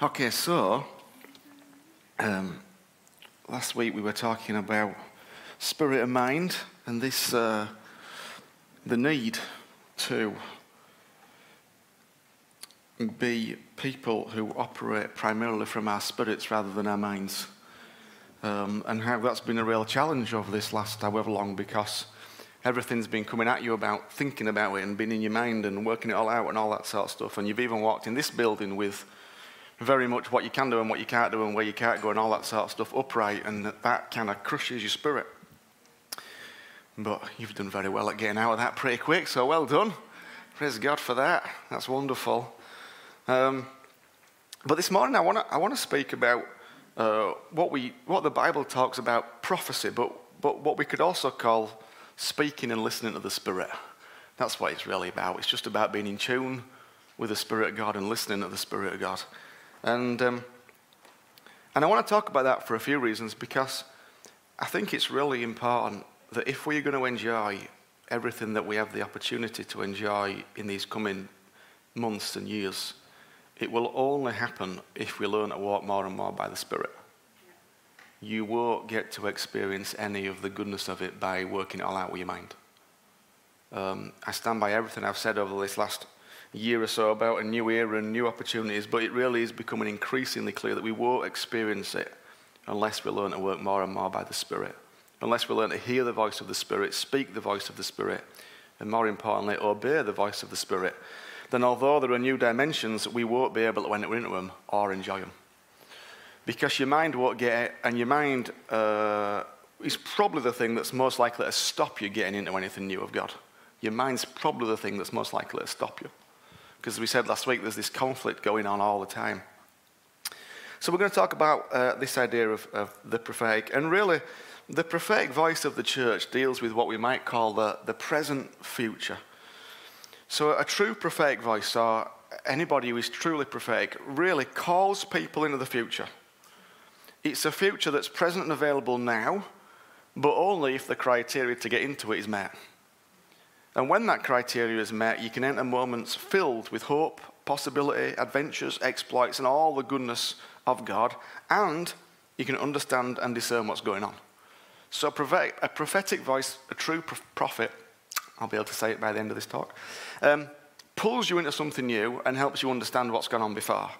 Okay, so um, last week we were talking about spirit and mind and this uh, the need to be people who operate primarily from our spirits rather than our minds. Um, and how that's been a real challenge over this last however long because everything's been coming at you about thinking about it and being in your mind and working it all out and all that sort of stuff. And you've even walked in this building with very much what you can do and what you can't do and where you can't go and all that sort of stuff upright, and that, that kind of crushes your spirit. But you've done very well at getting out of that pretty quick, so well done. Praise God for that. That's wonderful. Um, but this morning, I want to I wanna speak about uh, what, we, what the Bible talks about prophecy, but, but what we could also call speaking and listening to the Spirit. That's what it's really about. It's just about being in tune with the Spirit of God and listening to the Spirit of God. And, um, and I want to talk about that for a few reasons because I think it's really important that if we're going to enjoy everything that we have the opportunity to enjoy in these coming months and years, it will only happen if we learn to walk more and more by the Spirit. You won't get to experience any of the goodness of it by working it all out with your mind. Um, I stand by everything I've said over this last year or so about a new era and new opportunities, but it really is becoming increasingly clear that we won't experience it unless we learn to work more and more by the Spirit, unless we learn to hear the voice of the Spirit, speak the voice of the Spirit, and more importantly, obey the voice of the Spirit. Then, although there are new dimensions, we won't be able to enter into them or enjoy them. Because your mind won't get it, and your mind uh, is probably the thing that's most likely to stop you getting into anything new of God. Your mind's probably the thing that's most likely to stop you. Because we said last week, there's this conflict going on all the time. So we're going to talk about uh, this idea of, of, the prophetic. And really, the prophetic voice of the church deals with what we might call the, the present future. So a true prophetic voice, or anybody who is truly prophetic, really calls people into the future. It's a future that's present and available now, but only if the criteria to get into it is met. And when that criteria is met, you can enter moments filled with hope, possibility, adventures, exploits, and all the goodness of God, and you can understand and discern what's going on. So, a prophetic voice, a true prophet, I'll be able to say it by the end of this talk, um, pulls you into something new and helps you understand what's gone on before.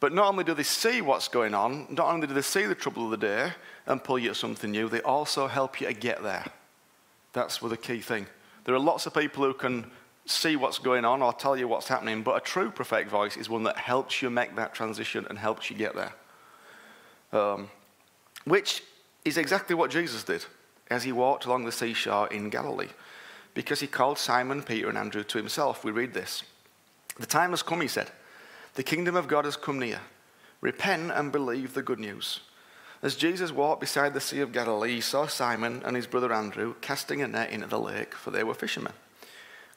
But not only do they see what's going on, not only do they see the trouble of the day and pull you to something new, they also help you to get there. That's the key thing. There are lots of people who can see what's going on or tell you what's happening, but a true prophetic voice is one that helps you make that transition and helps you get there. Um, which is exactly what Jesus did as he walked along the seashore in Galilee, because he called Simon, Peter, and Andrew to himself. We read this. The time has come, he said. The kingdom of God has come near. Repent and believe the good news. As Jesus walked beside the Sea of Galilee, he saw Simon and his brother Andrew casting a net into the lake, for they were fishermen.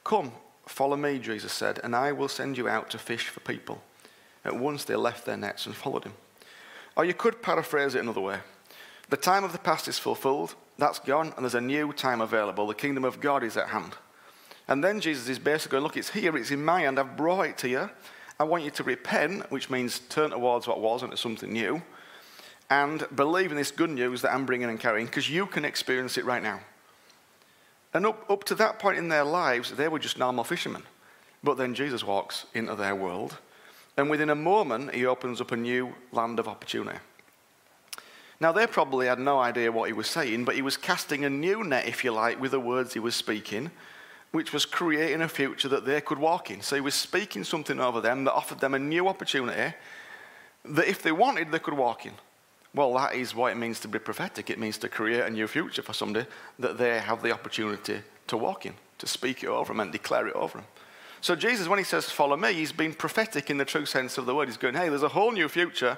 Come, follow me, Jesus said, and I will send you out to fish for people. At once they left their nets and followed him. Or you could paraphrase it another way The time of the past is fulfilled, that's gone, and there's a new time available. The kingdom of God is at hand. And then Jesus is basically going, Look, it's here, it's in my hand, I've brought it to you. I want you to repent, which means turn towards what was into something new and believe in this good news that I'm bringing and carrying because you can experience it right now. And up, up to that point in their lives, they were just normal fishermen. But then Jesus walks into their world, and within a moment, he opens up a new land of opportunity. Now, they probably had no idea what he was saying, but he was casting a new net, if you like, with the words he was speaking, which was creating a future that they could walk in. So he was speaking something over them that offered them a new opportunity that if they wanted, they could walk in. Well, that is what it means to be prophetic. It means to create a new future for somebody that they have the opportunity to walk in, to speak it over them and declare it over them. So, Jesus, when he says, Follow me, he's been prophetic in the true sense of the word. He's going, Hey, there's a whole new future,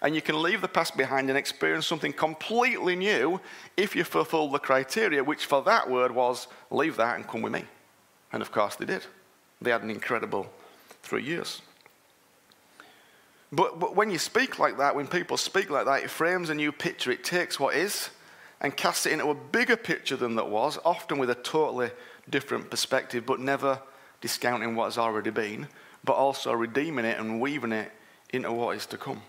and you can leave the past behind and experience something completely new if you fulfill the criteria, which for that word was, Leave that and come with me. And of course, they did. They had an incredible three years. But, but when you speak like that, when people speak like that, it frames a new picture. It takes what is and casts it into a bigger picture than that was, often with a totally different perspective, but never discounting what has already been, but also redeeming it and weaving it into what is to come.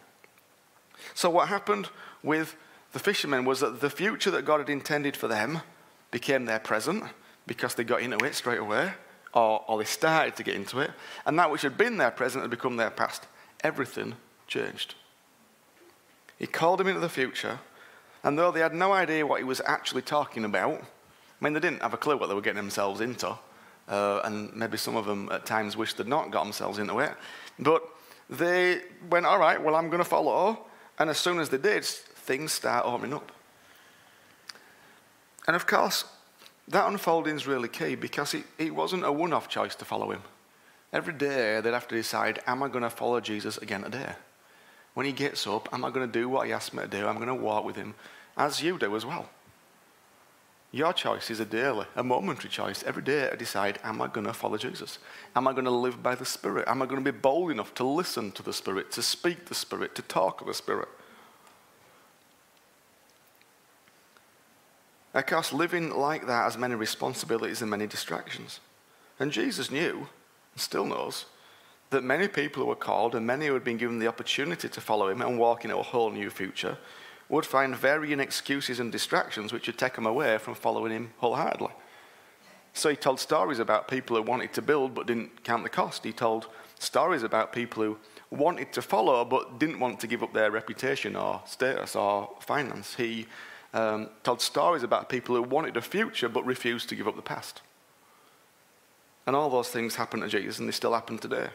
So, what happened with the fishermen was that the future that God had intended for them became their present because they got into it straight away, or, or they started to get into it, and that which had been their present had become their past. Everything changed. He called them into the future, and though they had no idea what he was actually talking about, I mean, they didn't have a clue what they were getting themselves into, uh, and maybe some of them at times wished they'd not got themselves into it, but they went, All right, well, I'm going to follow. And as soon as they did, things start opening up. And of course, that unfolding is really key because it, it wasn't a one off choice to follow him. Every day they'd have to decide, Am I going to follow Jesus again today? When he gets up, am I going to do what he asked me to do? I'm going to walk with him, as you do as well. Your choice is a daily, a momentary choice. Every day I decide, am I going to follow Jesus? Am I going to live by the Spirit? Am I going to be bold enough to listen to the Spirit, to speak the Spirit, to talk of the Spirit? Of course, living like that has many responsibilities and many distractions. And Jesus knew, still knows, that many people who were called and many who had been given the opportunity to follow him and walk in a whole new future would find varying excuses and distractions which would take them away from following him wholeheartedly. So he told stories about people who wanted to build but didn't count the cost. He told stories about people who wanted to follow but didn't want to give up their reputation or status or finance. He um, told stories about people who wanted a future but refused to give up the past. And all those things happened to Jesus, and they still happen today.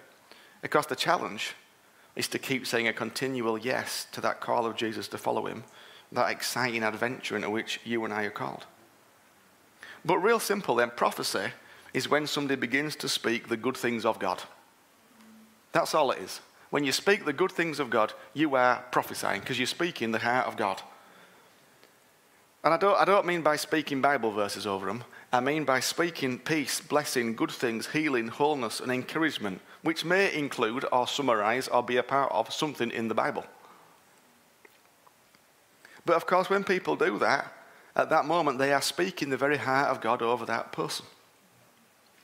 Of course, the challenge is to keep saying a continual yes to that call of Jesus to follow him, that exciting adventure into which you and I are called. But, real simple then, prophecy is when somebody begins to speak the good things of God. That's all it is. When you speak the good things of God, you are prophesying because you're speaking the heart of God. And I don't, I don't mean by speaking Bible verses over them. I mean by speaking peace, blessing, good things, healing, wholeness, and encouragement, which may include or summarize or be a part of something in the Bible. But of course, when people do that, at that moment, they are speaking the very heart of God over that person.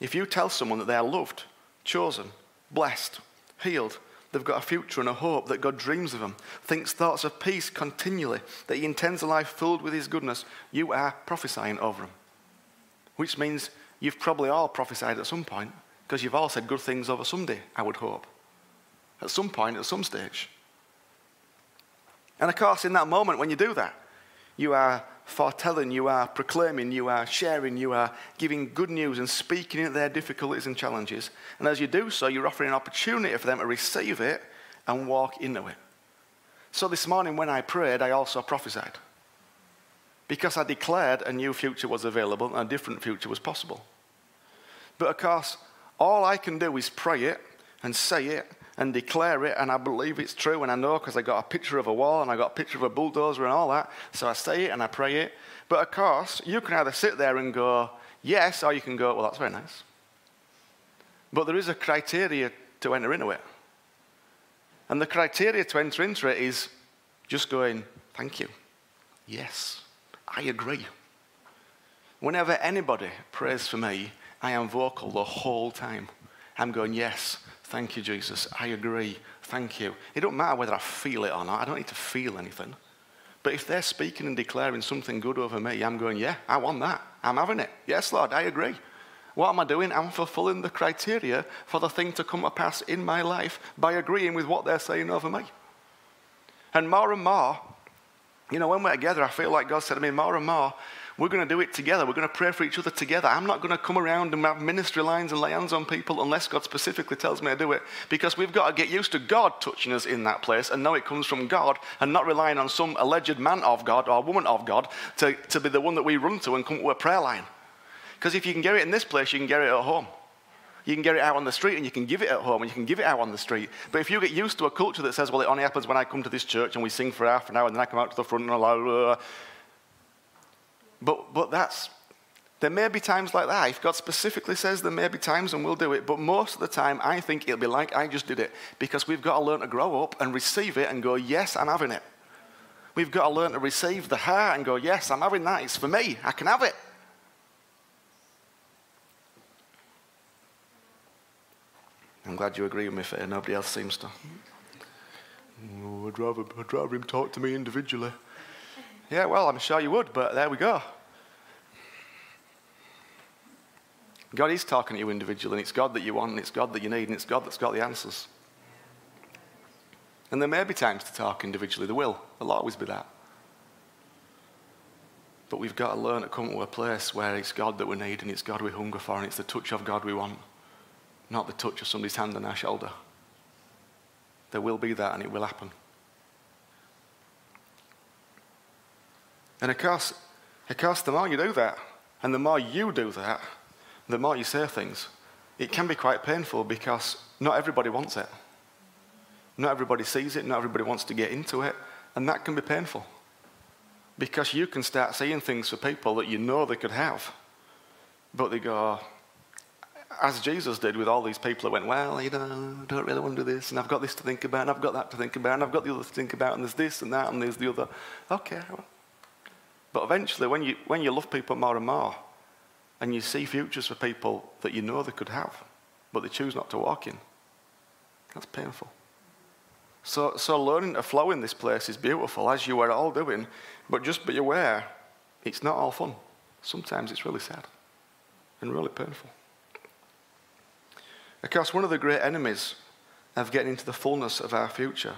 If you tell someone that they are loved, chosen, blessed, healed, They've got a future and a hope that God dreams of them, thinks thoughts of peace continually, that He intends a life filled with His goodness. You are prophesying over them. Which means you've probably all prophesied at some point because you've all said good things over somebody, I would hope. At some point, at some stage. And of course, in that moment when you do that, you are foretelling, you are proclaiming, you are sharing, you are giving good news and speaking into their difficulties and challenges. And as you do so, you're offering an opportunity for them to receive it and walk into it. So this morning when I prayed, I also prophesied. Because I declared a new future was available and a different future was possible. But of course, all I can do is pray it and say it and declare it, and I believe it's true, and I know because I got a picture of a wall and I got a picture of a bulldozer and all that. So I say it and I pray it. But of course, you can either sit there and go, yes, or you can go, well, that's very nice. But there is a criteria to enter into it. And the criteria to enter into it is just going, thank you. Yes, I agree. Whenever anybody prays for me, I am vocal the whole time. I'm going, yes, Thank you, Jesus. I agree. Thank you. It don't matter whether I feel it or not. I don't need to feel anything. But if they're speaking and declaring something good over me, I'm going, yeah, I want that. I'm having it. Yes, Lord, I agree. What am I doing? I'm fulfilling the criteria for the thing to come to pass in my life by agreeing with what they're saying over me. And more and more, you know, when we're together, I feel like God said to me, more and more, we're going to do it together. We're going to pray for each other together. I'm not going to come around and have ministry lines and lay hands on people unless God specifically tells me to do it because we've got to get used to God touching us in that place and know it comes from God and not relying on some alleged man of God or woman of God to, to be the one that we run to and come to a prayer line. Because if you can get it in this place, you can get it at home. You can get it out on the street and you can give it at home and you can give it out on the street. But if you get used to a culture that says, well, it only happens when I come to this church and we sing for half an hour and then I come out to the front and blah, blah, blah, but, but that's, there may be times like that. If God specifically says there may be times and we'll do it, but most of the time I think it'll be like I just did it because we've got to learn to grow up and receive it and go, yes, I'm having it. We've got to learn to receive the heart and go, yes, I'm having that. It's for me. I can have it. I'm glad you agree with me, Fair. Nobody else seems to. I'd rather, I'd rather him talk to me individually. yeah, well, I'm sure you would, but there we go. God is talking to you individually, and it's God that you want, and it's God that you need, and it's God that's got the answers. And there may be times to talk individually, there will. There'll always be that. But we've got to learn to come to a place where it's God that we need, and it's God we hunger for, and it's the touch of God we want, not the touch of somebody's hand on our shoulder. There will be that, and it will happen. And of course, of course, the more you do that, and the more you do that, the more you say things, it can be quite painful because not everybody wants it. Not everybody sees it, not everybody wants to get into it, and that can be painful. Because you can start saying things for people that you know they could have, but they go, as Jesus did with all these people that went, Well, you know, I don't really want to do this, and I've got this to think about, and I've got that to think about, and I've got the other to think about, and there's this and that, and there's the other. Okay. But eventually, when you, when you love people more and more, and you see futures for people that you know they could have, but they choose not to walk in, that's painful. So, so learning to flow in this place is beautiful, as you are all doing, but just be aware it's not all fun. Sometimes it's really sad and really painful. Of course, one of the great enemies of getting into the fullness of our future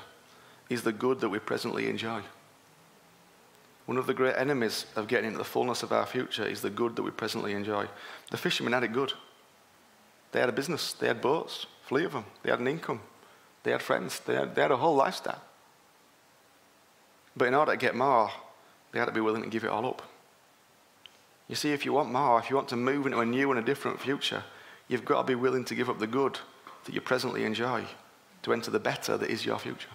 is the good that we presently enjoy. One of the great enemies of getting into the fullness of our future is the good that we presently enjoy. The fishermen had it good. They had a business, they had boats, fleet of them, they had an income, they had friends, they had, they had a whole lifestyle. But in order to get more, they had to be willing to give it all up. You see, if you want more, if you want to move into a new and a different future, you've got to be willing to give up the good that you presently enjoy to enter the better that is your future.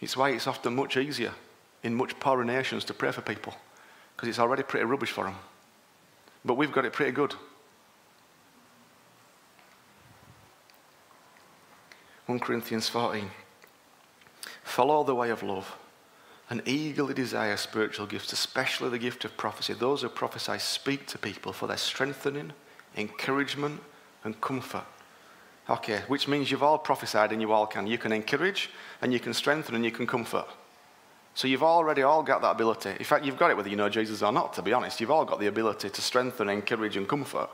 It's why it's often much easier in much poorer nations to pray for people because it's already pretty rubbish for them. But we've got it pretty good. 1 Corinthians 14. Follow the way of love and eagerly desire spiritual gifts, especially the gift of prophecy. Those who prophesy speak to people for their strengthening, encouragement, and comfort. Okay, which means you've all prophesied and you all can. You can encourage and you can strengthen and you can comfort. So you've already all got that ability. In fact, you've got it whether you know Jesus or not, to be honest. You've all got the ability to strengthen, encourage, and comfort.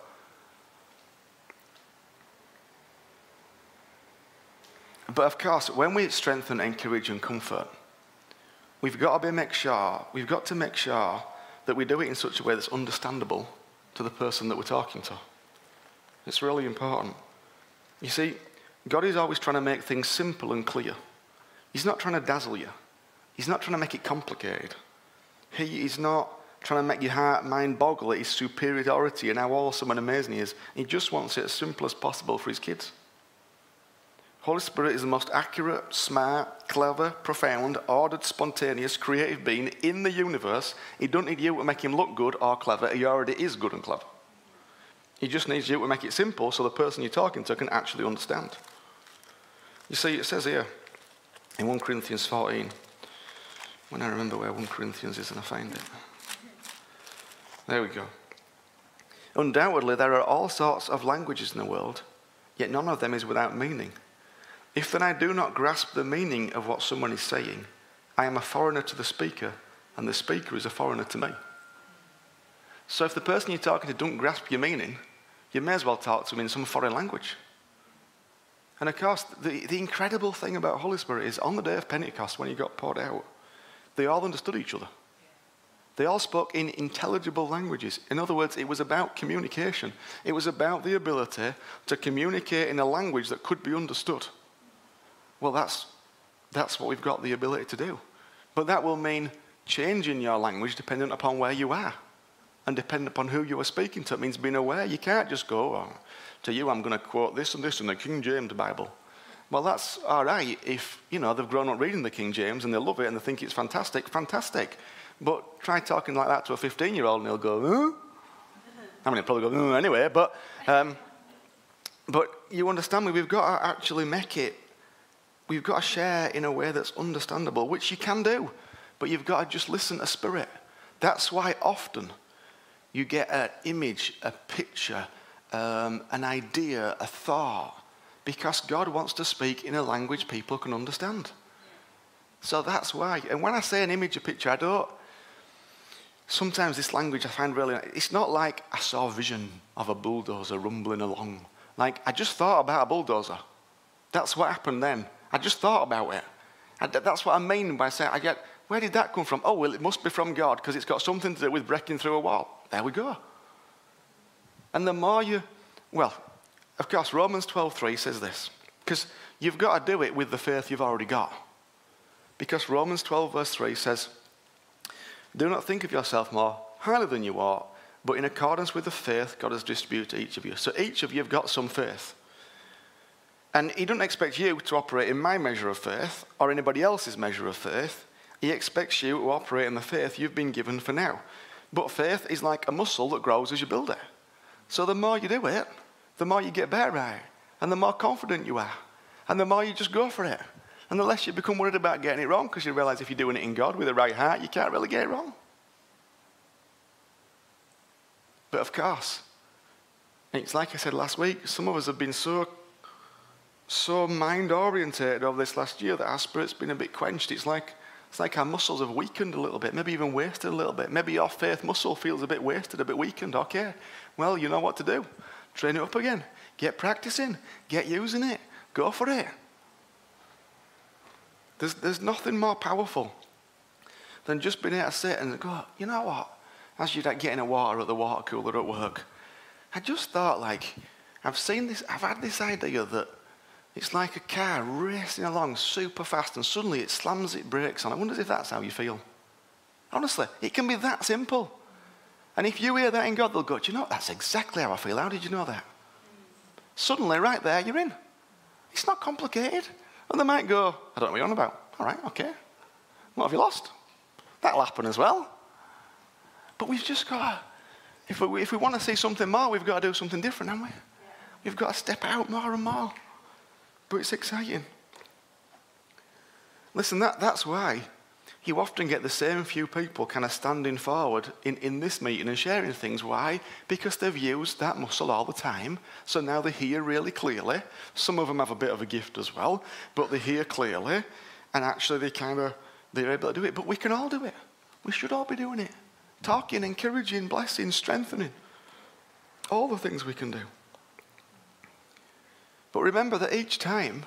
But of course, when we strengthen, encourage, and comfort, we've got to be make sure, we've got to make sure that we do it in such a way that's understandable to the person that we're talking to. It's really important. You see, God is always trying to make things simple and clear. He's not trying to dazzle you. He's not trying to make it complicated. He is not trying to make your heart mind boggle at his superiority and how awesome and amazing he is. He just wants it as simple as possible for his kids. Holy Spirit is the most accurate, smart, clever, profound, ordered, spontaneous, creative being in the universe. He doesn't need you to make him look good or clever. He already is good and clever. He just needs you to make it simple so the person you're talking to can actually understand. You see, it says here in 1 Corinthians 14 when I remember where 1 Corinthians is and I find it. There we go. Undoubtedly, there are all sorts of languages in the world, yet none of them is without meaning. If then I do not grasp the meaning of what someone is saying, I am a foreigner to the speaker, and the speaker is a foreigner to me. So if the person you're talking to don't grasp your meaning, you may as well talk to them in some foreign language. And of course, the, the incredible thing about Holy Spirit is on the day of Pentecost, when he got poured out, they all understood each other. They all spoke in intelligible languages. In other words, it was about communication. It was about the ability to communicate in a language that could be understood. Well, that's, that's what we've got the ability to do. But that will mean changing your language dependent upon where you are and dependent upon who you are speaking to. It means being aware. You can't just go, oh, to you, I'm going to quote this and this in the King James Bible. Well, that's all right if, you know, they've grown up reading the King James and they love it and they think it's fantastic, fantastic. But try talking like that to a 15 year old and he'll go, huh? I mean, he'll probably go, anyway, but, um, but you understand me, we've got to actually make it, we've got to share in a way that's understandable, which you can do, but you've got to just listen to spirit. That's why often you get an image, a picture, um, an idea, a thought Because God wants to speak in a language people can understand. So that's why. And when I say an image, a picture, I don't. Sometimes this language I find really. It's not like I saw a vision of a bulldozer rumbling along. Like I just thought about a bulldozer. That's what happened then. I just thought about it. And that's what I mean by saying, I get, where did that come from? Oh, well, it must be from God because it's got something to do with breaking through a wall. There we go. And the more you, well, of course, Romans 12.3 says this, because you've got to do it with the faith you've already got. Because Romans 12, verse 3 says, Do not think of yourself more highly than you ought, but in accordance with the faith God has distributed to each of you. So each of you have got some faith. And he doesn't expect you to operate in my measure of faith or anybody else's measure of faith. He expects you to operate in the faith you've been given for now. But faith is like a muscle that grows as you build it. So the more you do it, the more you get better at it, and the more confident you are, and the more you just go for it. And the less you become worried about getting it wrong because you realize if you're doing it in God with the right heart, you can't really get it wrong. But of course, it's like I said last week, some of us have been so so mind orientated over this last year that our spirit's been a bit quenched. It's like it's like our muscles have weakened a little bit, maybe even wasted a little bit. Maybe your faith muscle feels a bit wasted, a bit weakened. Okay, well, you know what to do. Train it up again. Get practicing. Get using it. Go for it. There's, there's nothing more powerful than just being able to sit and go, you know what? As you're like getting a water at the water cooler at work, I just thought, like, I've seen this, I've had this idea that it's like a car racing along super fast and suddenly it slams its brakes on. I wonder if that's how you feel. Honestly, it can be that simple. And if you hear that in God, they'll go, Do you know, that's exactly how I feel. How did you know that? Suddenly, right there, you're in. It's not complicated. And they might go, I don't know what you're on about. All right, okay. What have you lost? That'll happen as well. But we've just got to, if we, if we want to see something more, we've got to do something different, haven't we? We've got to step out more and more. But it's exciting. Listen, that, that's why you often get the same few people kind of standing forward in, in this meeting and sharing things. Why? Because they've used that muscle all the time. So now they hear really clearly. Some of them have a bit of a gift as well, but they hear clearly. And actually, they kind of, they're able to do it. But we can all do it. We should all be doing it. Talking, encouraging, blessing, strengthening. All the things we can do. But remember that each time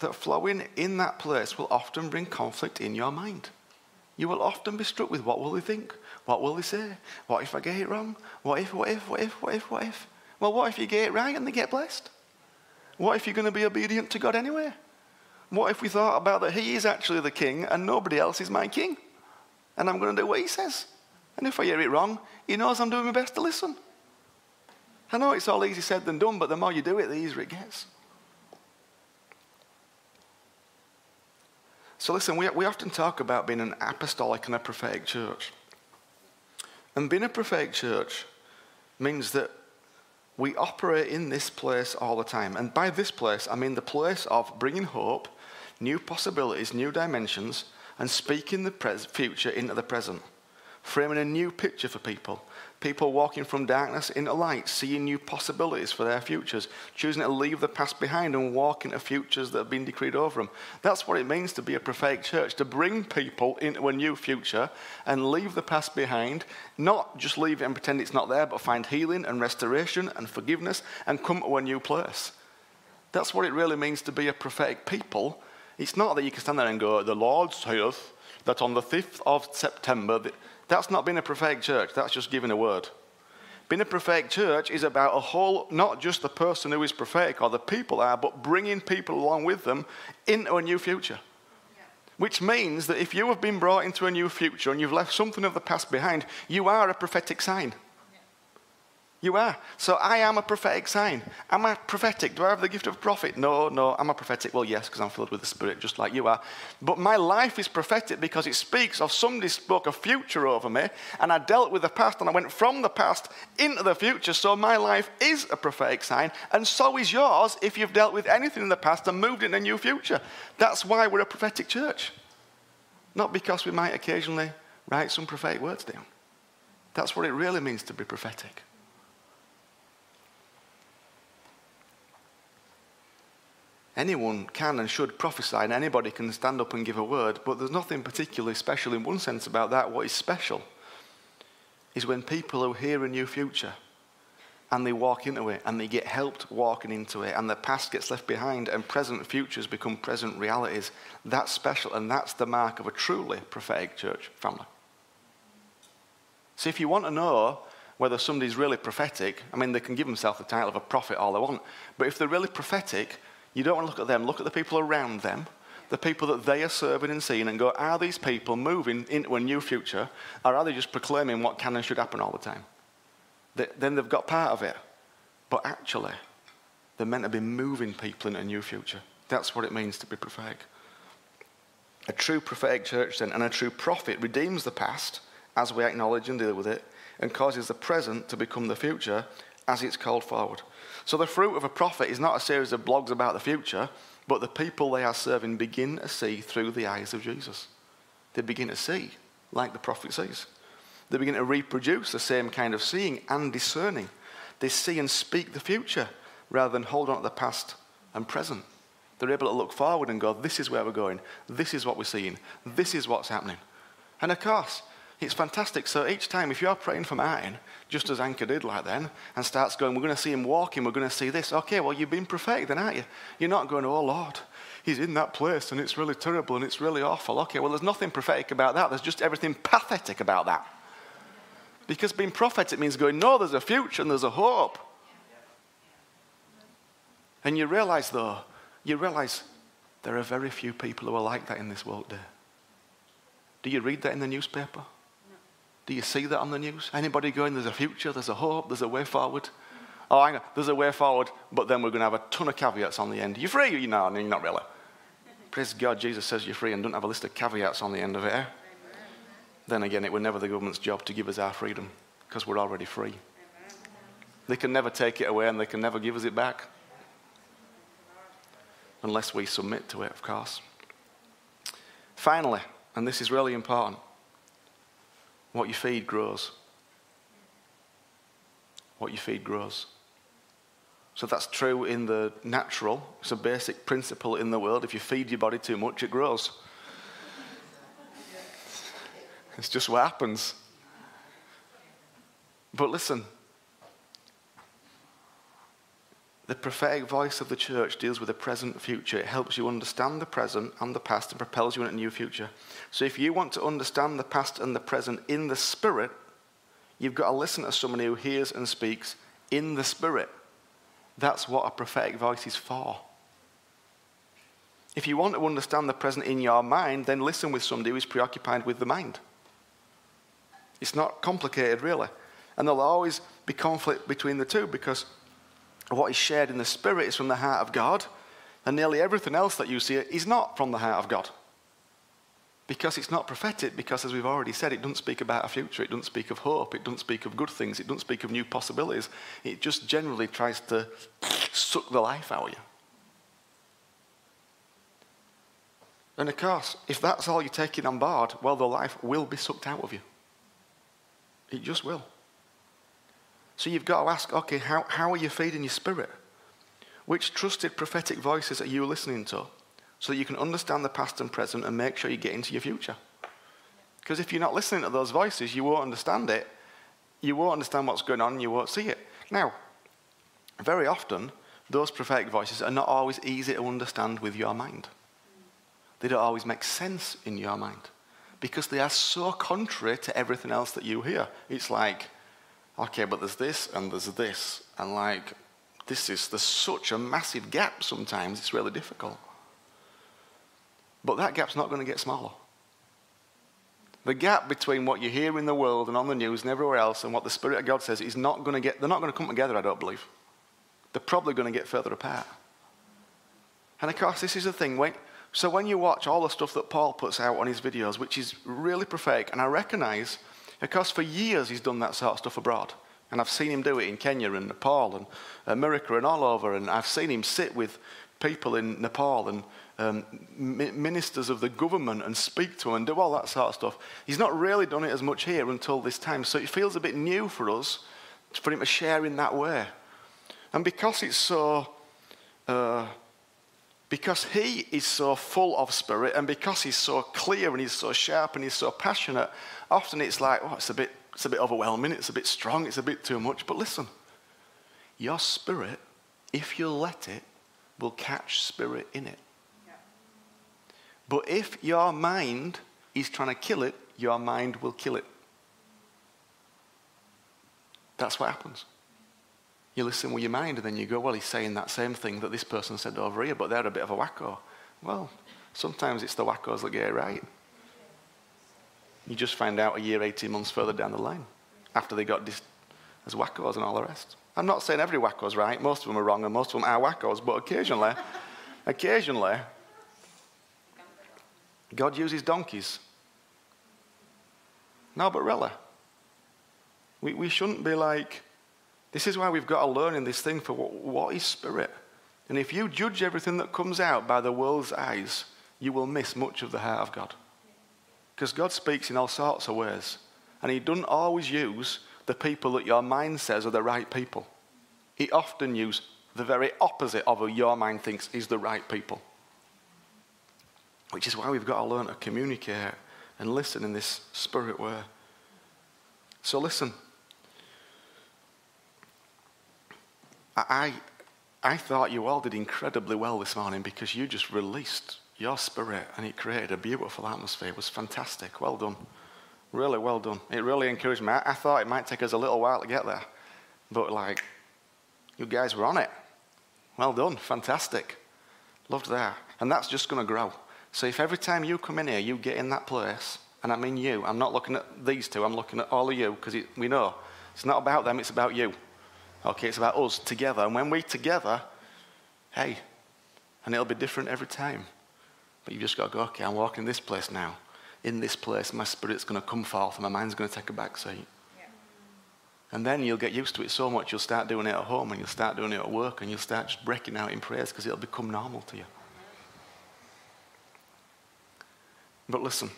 that flowing in that place will often bring conflict in your mind. You will often be struck with what will they think? What will they say? What if I get it wrong? What if, what if, what if, what if, what if? Well, what if you get it right and they get blessed? What if you're going to be obedient to God anyway? What if we thought about that He is actually the king and nobody else is my king? And I'm going to do what He says. And if I hear it wrong, He knows I'm doing my best to listen. I know it's all easy said than done, but the more you do it, the easier it gets. So, listen, we, we often talk about being an apostolic and a prophetic church. And being a prophetic church means that we operate in this place all the time. And by this place, I mean the place of bringing hope, new possibilities, new dimensions, and speaking the pres- future into the present, framing a new picture for people people walking from darkness into light, seeing new possibilities for their futures, choosing to leave the past behind and walk into futures that have been decreed over them. That's what it means to be a prophetic church, to bring people into a new future and leave the past behind, not just leave it and pretend it's not there, but find healing and restoration and forgiveness and come to a new place. That's what it really means to be a prophetic people. It's not that you can stand there and go, The Lord saith that on the 5th of September, that's not being a prophetic church, that's just giving a word. Being a prophetic church is about a whole, not just the person who is prophetic or the people are, but bringing people along with them into a new future. Which means that if you have been brought into a new future and you've left something of the past behind, you are a prophetic sign. You are. So I am a prophetic sign. Am I prophetic? Do I have the gift of prophet? No, no. Am I prophetic? Well, yes, because I'm filled with the Spirit, just like you are. But my life is prophetic because it speaks of somebody spoke a future over me, and I dealt with the past, and I went from the past into the future. So my life is a prophetic sign, and so is yours if you've dealt with anything in the past and moved into a new future. That's why we're a prophetic church. Not because we might occasionally write some prophetic words down. That's what it really means to be prophetic. Anyone can and should prophesy, and anybody can stand up and give a word, but there's nothing particularly special in one sense about that. What is special is when people who hear a new future and they walk into it and they get helped walking into it and the past gets left behind and present futures become present realities. That's special and that's the mark of a truly prophetic church family. So if you want to know whether somebody's really prophetic, I mean, they can give themselves the title of a prophet all they want, but if they're really prophetic, you don't want to look at them, look at the people around them, the people that they are serving and seeing, and go, are these people moving into a new future, or are they just proclaiming what can and should happen all the time? then they've got part of it. But actually, they're meant to be moving people into a new future. That's what it means to be prophetic. A true prophetic church, then, and a true prophet redeems the past as we acknowledge and deal with it, and causes the present to become the future as it's called forward. So, the fruit of a prophet is not a series of blogs about the future, but the people they are serving begin to see through the eyes of Jesus. They begin to see like the prophet sees. They begin to reproduce the same kind of seeing and discerning. They see and speak the future rather than hold on to the past and present. They're able to look forward and go, This is where we're going. This is what we're seeing. This is what's happening. And of course, it's fantastic. So each time, if you're praying for Martin, just as Anchor did like then, and starts going, We're going to see him walking, we're going to see this. Okay, well, you've been prophetic then, aren't you? You're not going, Oh Lord, he's in that place and it's really terrible and it's really awful. Okay, well, there's nothing prophetic about that. There's just everything pathetic about that. Because being prophetic means going, no, there's a future and there's a hope. And you realize, though, you realize there are very few people who are like that in this world today. Do you read that in the newspaper? No. Do you see that on the news? Anybody going, there's a future, there's a hope, there's a way forward? Oh, hang on, there's a way forward, but then we're going to have a ton of caveats on the end. You're free? You know, you're not really. Praise God, Jesus says you're free and don't have a list of caveats on the end of it. Eh? then again, it was never the government's job to give us our freedom because we're already free. They can never take it away and they can never give us it back unless we submit to it, of course. Finally, and this is really important, what you feed grows. What you feed grows. So that's true in the natural. It's a basic principle in the world. If you feed your body too much, it grows. It's just what happens. But listen, the prophetic voice of the church deals with the present future. It helps you understand the present and the past and propels you in a new future. So if you want to understand the past and the present in the spirit, you've got to listen to somebody who hears and speaks in the spirit. That's what a prophetic voice is for. If you want to understand the present in your mind, then listen with somebody who is preoccupied with the mind. It's not complicated, really. And there'll always be conflict between the two because what is shared in the Spirit is from the heart of God, and nearly everything else that you see is not from the heart of God. Because it's not prophetic, because as we've already said, it doesn't speak about a future, it doesn't speak of hope, it doesn't speak of good things, it doesn't speak of new possibilities. It just generally tries to suck the life out of you. And of course, if that's all you're taking on board, well, the life will be sucked out of you. It just will. So you've got to ask okay, how, how are you feeding your spirit? Which trusted prophetic voices are you listening to so that you can understand the past and present and make sure you get into your future? Because if you're not listening to those voices, you won't understand it. You won't understand what's going on, and you won't see it. Now, very often, those prophetic voices are not always easy to understand with your mind. They don't always make sense in your mind because they are so contrary to everything else that you hear. It's like, okay, but there's this and there's this, and like, this is, there's such a massive gap sometimes, it's really difficult. But that gap's not going to get smaller. The gap between what you hear in the world and on the news and everywhere else and what the Spirit of God says is not going to get, they're not going to come together, I don't believe. They're probably going to get further apart. And of course, this is the thing. When, so when you watch all the stuff that Paul puts out on his videos, which is really prophetic, and I recognize, because for years he's done that sort of stuff abroad. And I've seen him do it in Kenya and Nepal and America and all over. And I've seen him sit with people in Nepal and um, ministers of the government and speak to them and do all that sort of stuff. He's not really done it as much here until this time. So it feels a bit new for us for him to share in that way. And because it's so uh, because he is so full of spirit and because he's so clear and he's so sharp and he's so passionate, often it's like, oh, it's a bit, it's a bit overwhelming, it's a bit strong, it's a bit too much. But listen, your spirit, if you let it, will catch spirit in it. Yeah. But if your mind is trying to kill it, your mind will kill it. That's what happens. You listen with your mind and then you go, well, he's saying that same thing that this person said over here, but they're a bit of a wacko. Well, sometimes it's the wackos that get it right. You just find out a year, 18 months further down the line after they got dis- as wackos and all the rest. I'm not saying every wacko's right. Most of them are wrong and most of them are wackos, but occasionally, occasionally, God uses donkeys. No, but really, we, we shouldn't be like, this is why we've got to learn in this thing for what, what is spirit. And if you judge everything that comes out by the world's eyes, you will miss much of the heart of God. Because God speaks in all sorts of ways. And He doesn't always use the people that your mind says are the right people. He often uses the very opposite of who your mind thinks is the right people. Which is why we've got to learn to communicate and listen in this spirit way. So listen. I, I thought you all did incredibly well this morning because you just released your spirit and it created a beautiful atmosphere. It was fantastic. Well done. Really well done. It really encouraged me. I, I thought it might take us a little while to get there, but like, you guys were on it. Well done. Fantastic. Loved that. And that's just going to grow. So if every time you come in here, you get in that place, and I mean you, I'm not looking at these two, I'm looking at all of you because we know it's not about them, it's about you. Okay, it's about us together. And when we're together, hey, and it'll be different every time. But you've just got to go, okay, I'm walking this place now. In this place, my spirit's going to come forth and my mind's going to take a back seat. Yeah. And then you'll get used to it so much, you'll start doing it at home and you'll start doing it at work and you'll start just breaking out in prayers because it'll become normal to you. But listen,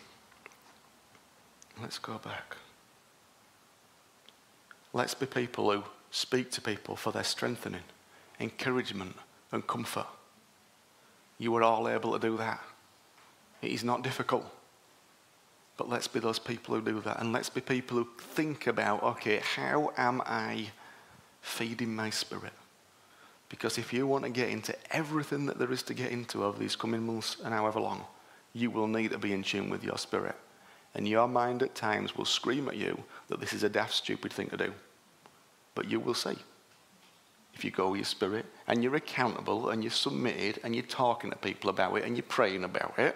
let's go back. Let's be people who speak to people for their strengthening, encouragement, and comfort. You are all able to do that. It is not difficult. But let's be those people who do that. And let's be people who think about okay, how am I feeding my spirit? Because if you want to get into everything that there is to get into over these coming months and however long, you will need to be in tune with your spirit. And your mind at times will scream at you that this is a daft, stupid thing to do but you will see. If you go with your spirit and you're accountable and you're submitted and you're talking to people about it and you're praying about it,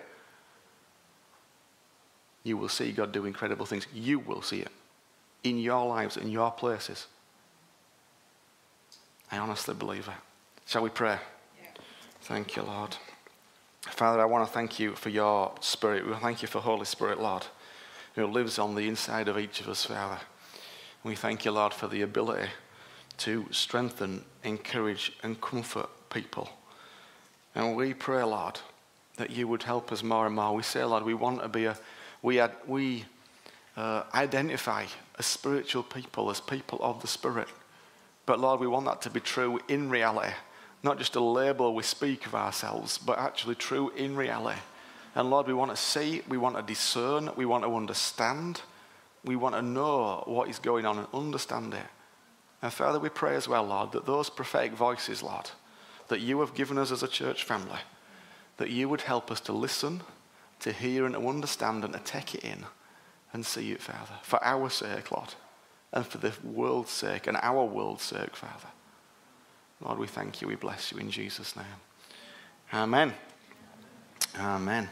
you will see God do incredible things. You will see it in your lives, in your places. I honestly believe that. Shall we pray? Yeah. Thank you, Lord. Father, I want to thank you for your spirit. We thank you for Holy Spirit, Lord, who lives on the inside of each of us, Father. We thank you, Lord, for the ability to strengthen, encourage, and comfort people. And we pray, Lord, that you would help us more and more. We say, Lord, we want to be a, we, ad, we uh, identify as spiritual people, as people of the Spirit. But Lord, we want that to be true in reality, not just a label we speak of ourselves, but actually true in reality. And Lord, we want to see, we want to discern, we want to understand we want to know what is going on and understand it. And Father, we pray as well, Lord, that those prophetic voices, Lord, that you have given us as a church family, that you would help us to listen, to hear, and to understand and to take it in and see it, Father, for our sake, Lord, and for the world's sake and our world's sake, Father. Lord, we thank you, we bless you in Jesus' name. Amen. Amen.